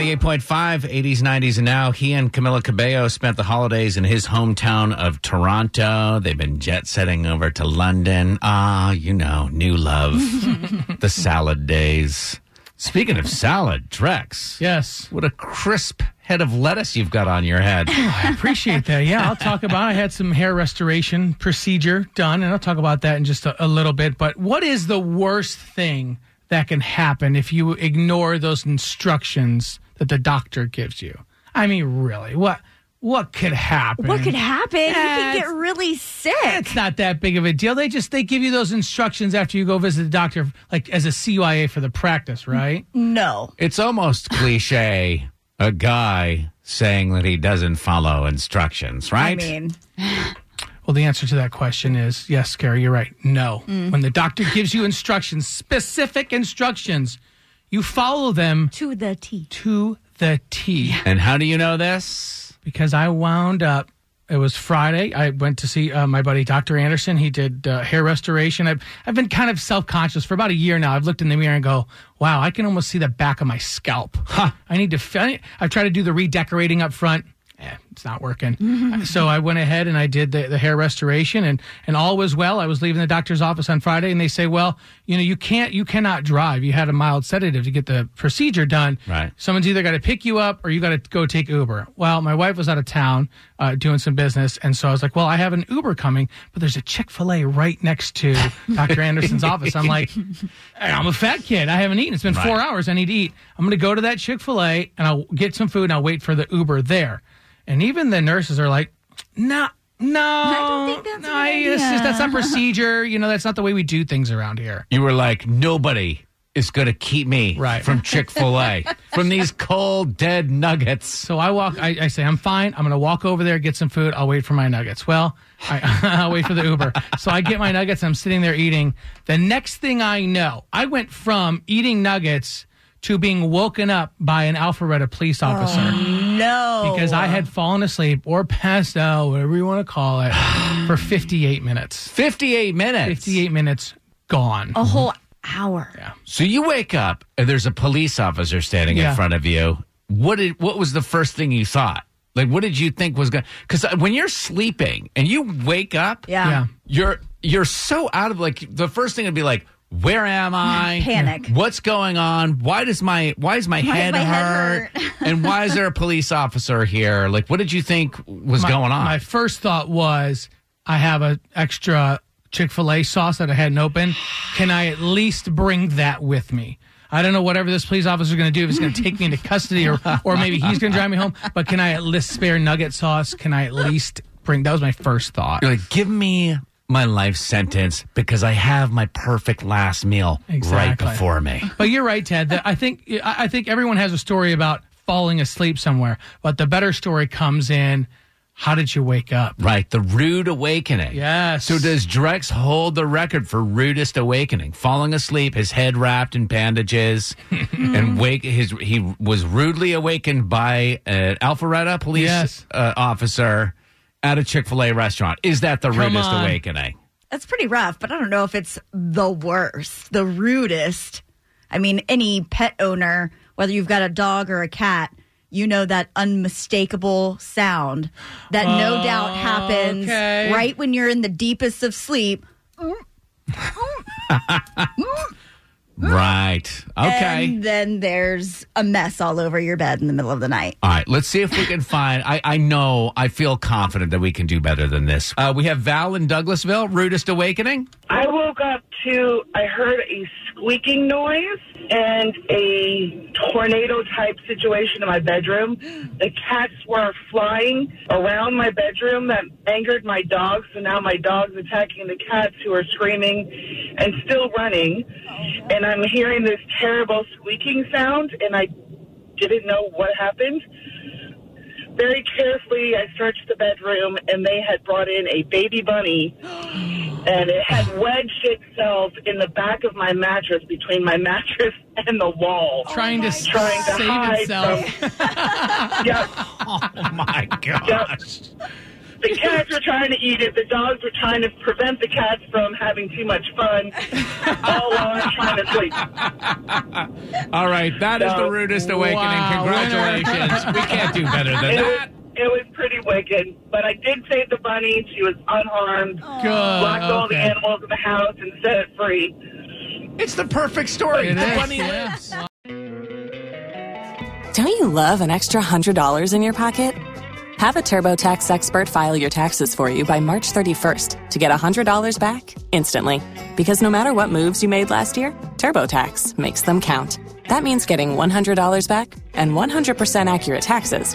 98.5, 80s, 90s, and now he and Camila Cabello spent the holidays in his hometown of Toronto. They've been jet setting over to London. Ah, you know, new love, the salad days. Speaking of salad, Drex. Yes. What a crisp head of lettuce you've got on your head. I appreciate that. Yeah, I'll talk about. I had some hair restoration procedure done, and I'll talk about that in just a, a little bit. But what is the worst thing that can happen if you ignore those instructions that the doctor gives you? I mean, really, what what could happen? What could happen? you Yeah, could get really sick. It's not that big of a deal. They just they give you those instructions after you go visit the doctor, like as a CYA for the practice, right? no. It's almost cliche, a guy saying that he doesn't follow instructions, right? I mean, Well, the answer to that question is yes, Gary, you're right. No. Mm. When the doctor gives you instructions, specific instructions, you follow them to the T. to the T. and how do you know this? Because I wound up, it was Friday. I went to see uh, my buddy, Dr. Anderson. He did uh, hair restoration. I've, I've been kind of self conscious for about a year now. I've looked in the mirror and go, wow, I can almost see the back of my scalp. I need to, fi- I've tried to do the redecorating up front. Eh, it's not working. so I went ahead and I did the, the hair restoration and, and all was well. I was leaving the doctor's office on Friday and they say, well, you know, you can't, you cannot drive. You had a mild sedative to get the procedure done. Right. Someone's either got to pick you up or you got to go take Uber. Well, my wife was out of town uh, doing some business. And so I was like, well, I have an Uber coming, but there's a Chick fil A right next to Dr. Anderson's office. I'm like, "Hey, I'm a fat kid. I haven't eaten. It's been four hours. I need to eat. I'm going to go to that Chick fil A and I'll get some food and I'll wait for the Uber there. And even the nurses are like, no. No, I don't think that's no, good it's just, that's not procedure. You know, that's not the way we do things around here. You were like, nobody is going to keep me Right. from Chick fil A, from these cold, dead nuggets. So I walk. I, I say I'm fine. I'm going to walk over there, get some food. I'll wait for my nuggets. Well, I, I'll wait for the Uber. So I get my nuggets. I'm sitting there eating. The next thing I know, I went from eating nuggets to being woken up by an Alpharetta police officer oh. No. because I had fallen asleep or passed out, whatever you want to call it, for 58 minutes. 58 minutes. 58 minutes gone. a mm-hmm. whole hour. So you wake up and there's a police officer standing Yeah. in front of you. What did what was the first thing you thought? Like what did you think was going cuz when you're sleeping and you wake up, Yeah. Yeah. you're you're so out of like the first thing would be like where am I? Panic. What's going on? Why does my why is my, Why head, does my head hurt? hurt? and why is there a police officer here? Like what did you think was my, going on? My first thought was, I have a extra Chick Fil A sauce that I hadn't opened. Can I at least bring that with me? I don't know whatever this police officer is going to do. If he's going to take me into custody, or or maybe he's going to drive me home. But can I at least spare nugget sauce? Can I at least bring? That was my first thought. You're like, give me my life sentence because I have my perfect last meal right before me. But you're right, Ted. I think I I think everyone has a story about falling asleep somewhere. But the better story comes in. How did you wake up? Right, the rude awakening. Yes. So does Drex hold the record for rudest awakening? Falling asleep, his head wrapped in bandages, and wake his he was rudely awakened by an Alpharetta police Yes. uh, officer at a Chick Fil A restaurant. Is that the Come rudest on. awakening? That's pretty rough, but I don't know if it's the worst, the rudest. I mean, any pet owner, whether you've got a dog or a cat, you know that unmistakable sound that no oh, doubt happens okay. right when you're in the deepest of sleep. Mm. Mm. Mm. Right. Okay. And then there's a mess all over your bed in the middle of the night. All right, let's see if we can find. I, I know, I feel confident that we can do better than this. Uh, we have Val in Douglasville, rudest awakening. I woke up to, I heard a squeaking noise and a tornado type situation in my bedroom. The cats were flying around my bedroom that angered my dogs. So now my dog's attacking the cats who are screaming and still running. And I'm hearing this terrible squeaking sound and I didn't know what happened. very carefully, I searched the bedroom, and they had brought in a baby bunny, and it had wedged itself in the back of my mattress between my mattress and the wall. Oh trying to Trying to save hide itself. from- Yep. Oh my gosh. The cats were trying to eat it. The dogs were trying to prevent the cats from having too much fun. all while I'm trying to sleep. All right, that is No. the rudest awakening. Wow, Congratulations. we can't do better than It that. was pretty wicked, but I did save the bunny. She was unharmed. Good. Locked all the okay. animals in the house and set it free. It's the perfect story. It the is, bunny yeah. lives. Don't you love an extra $100 in your pocket? Have a TurboTax expert file your taxes for you by March 31st to get $100 back instantly. Because no matter what moves you made last year, TurboTax makes them count. That means getting $100 back and 100% accurate taxes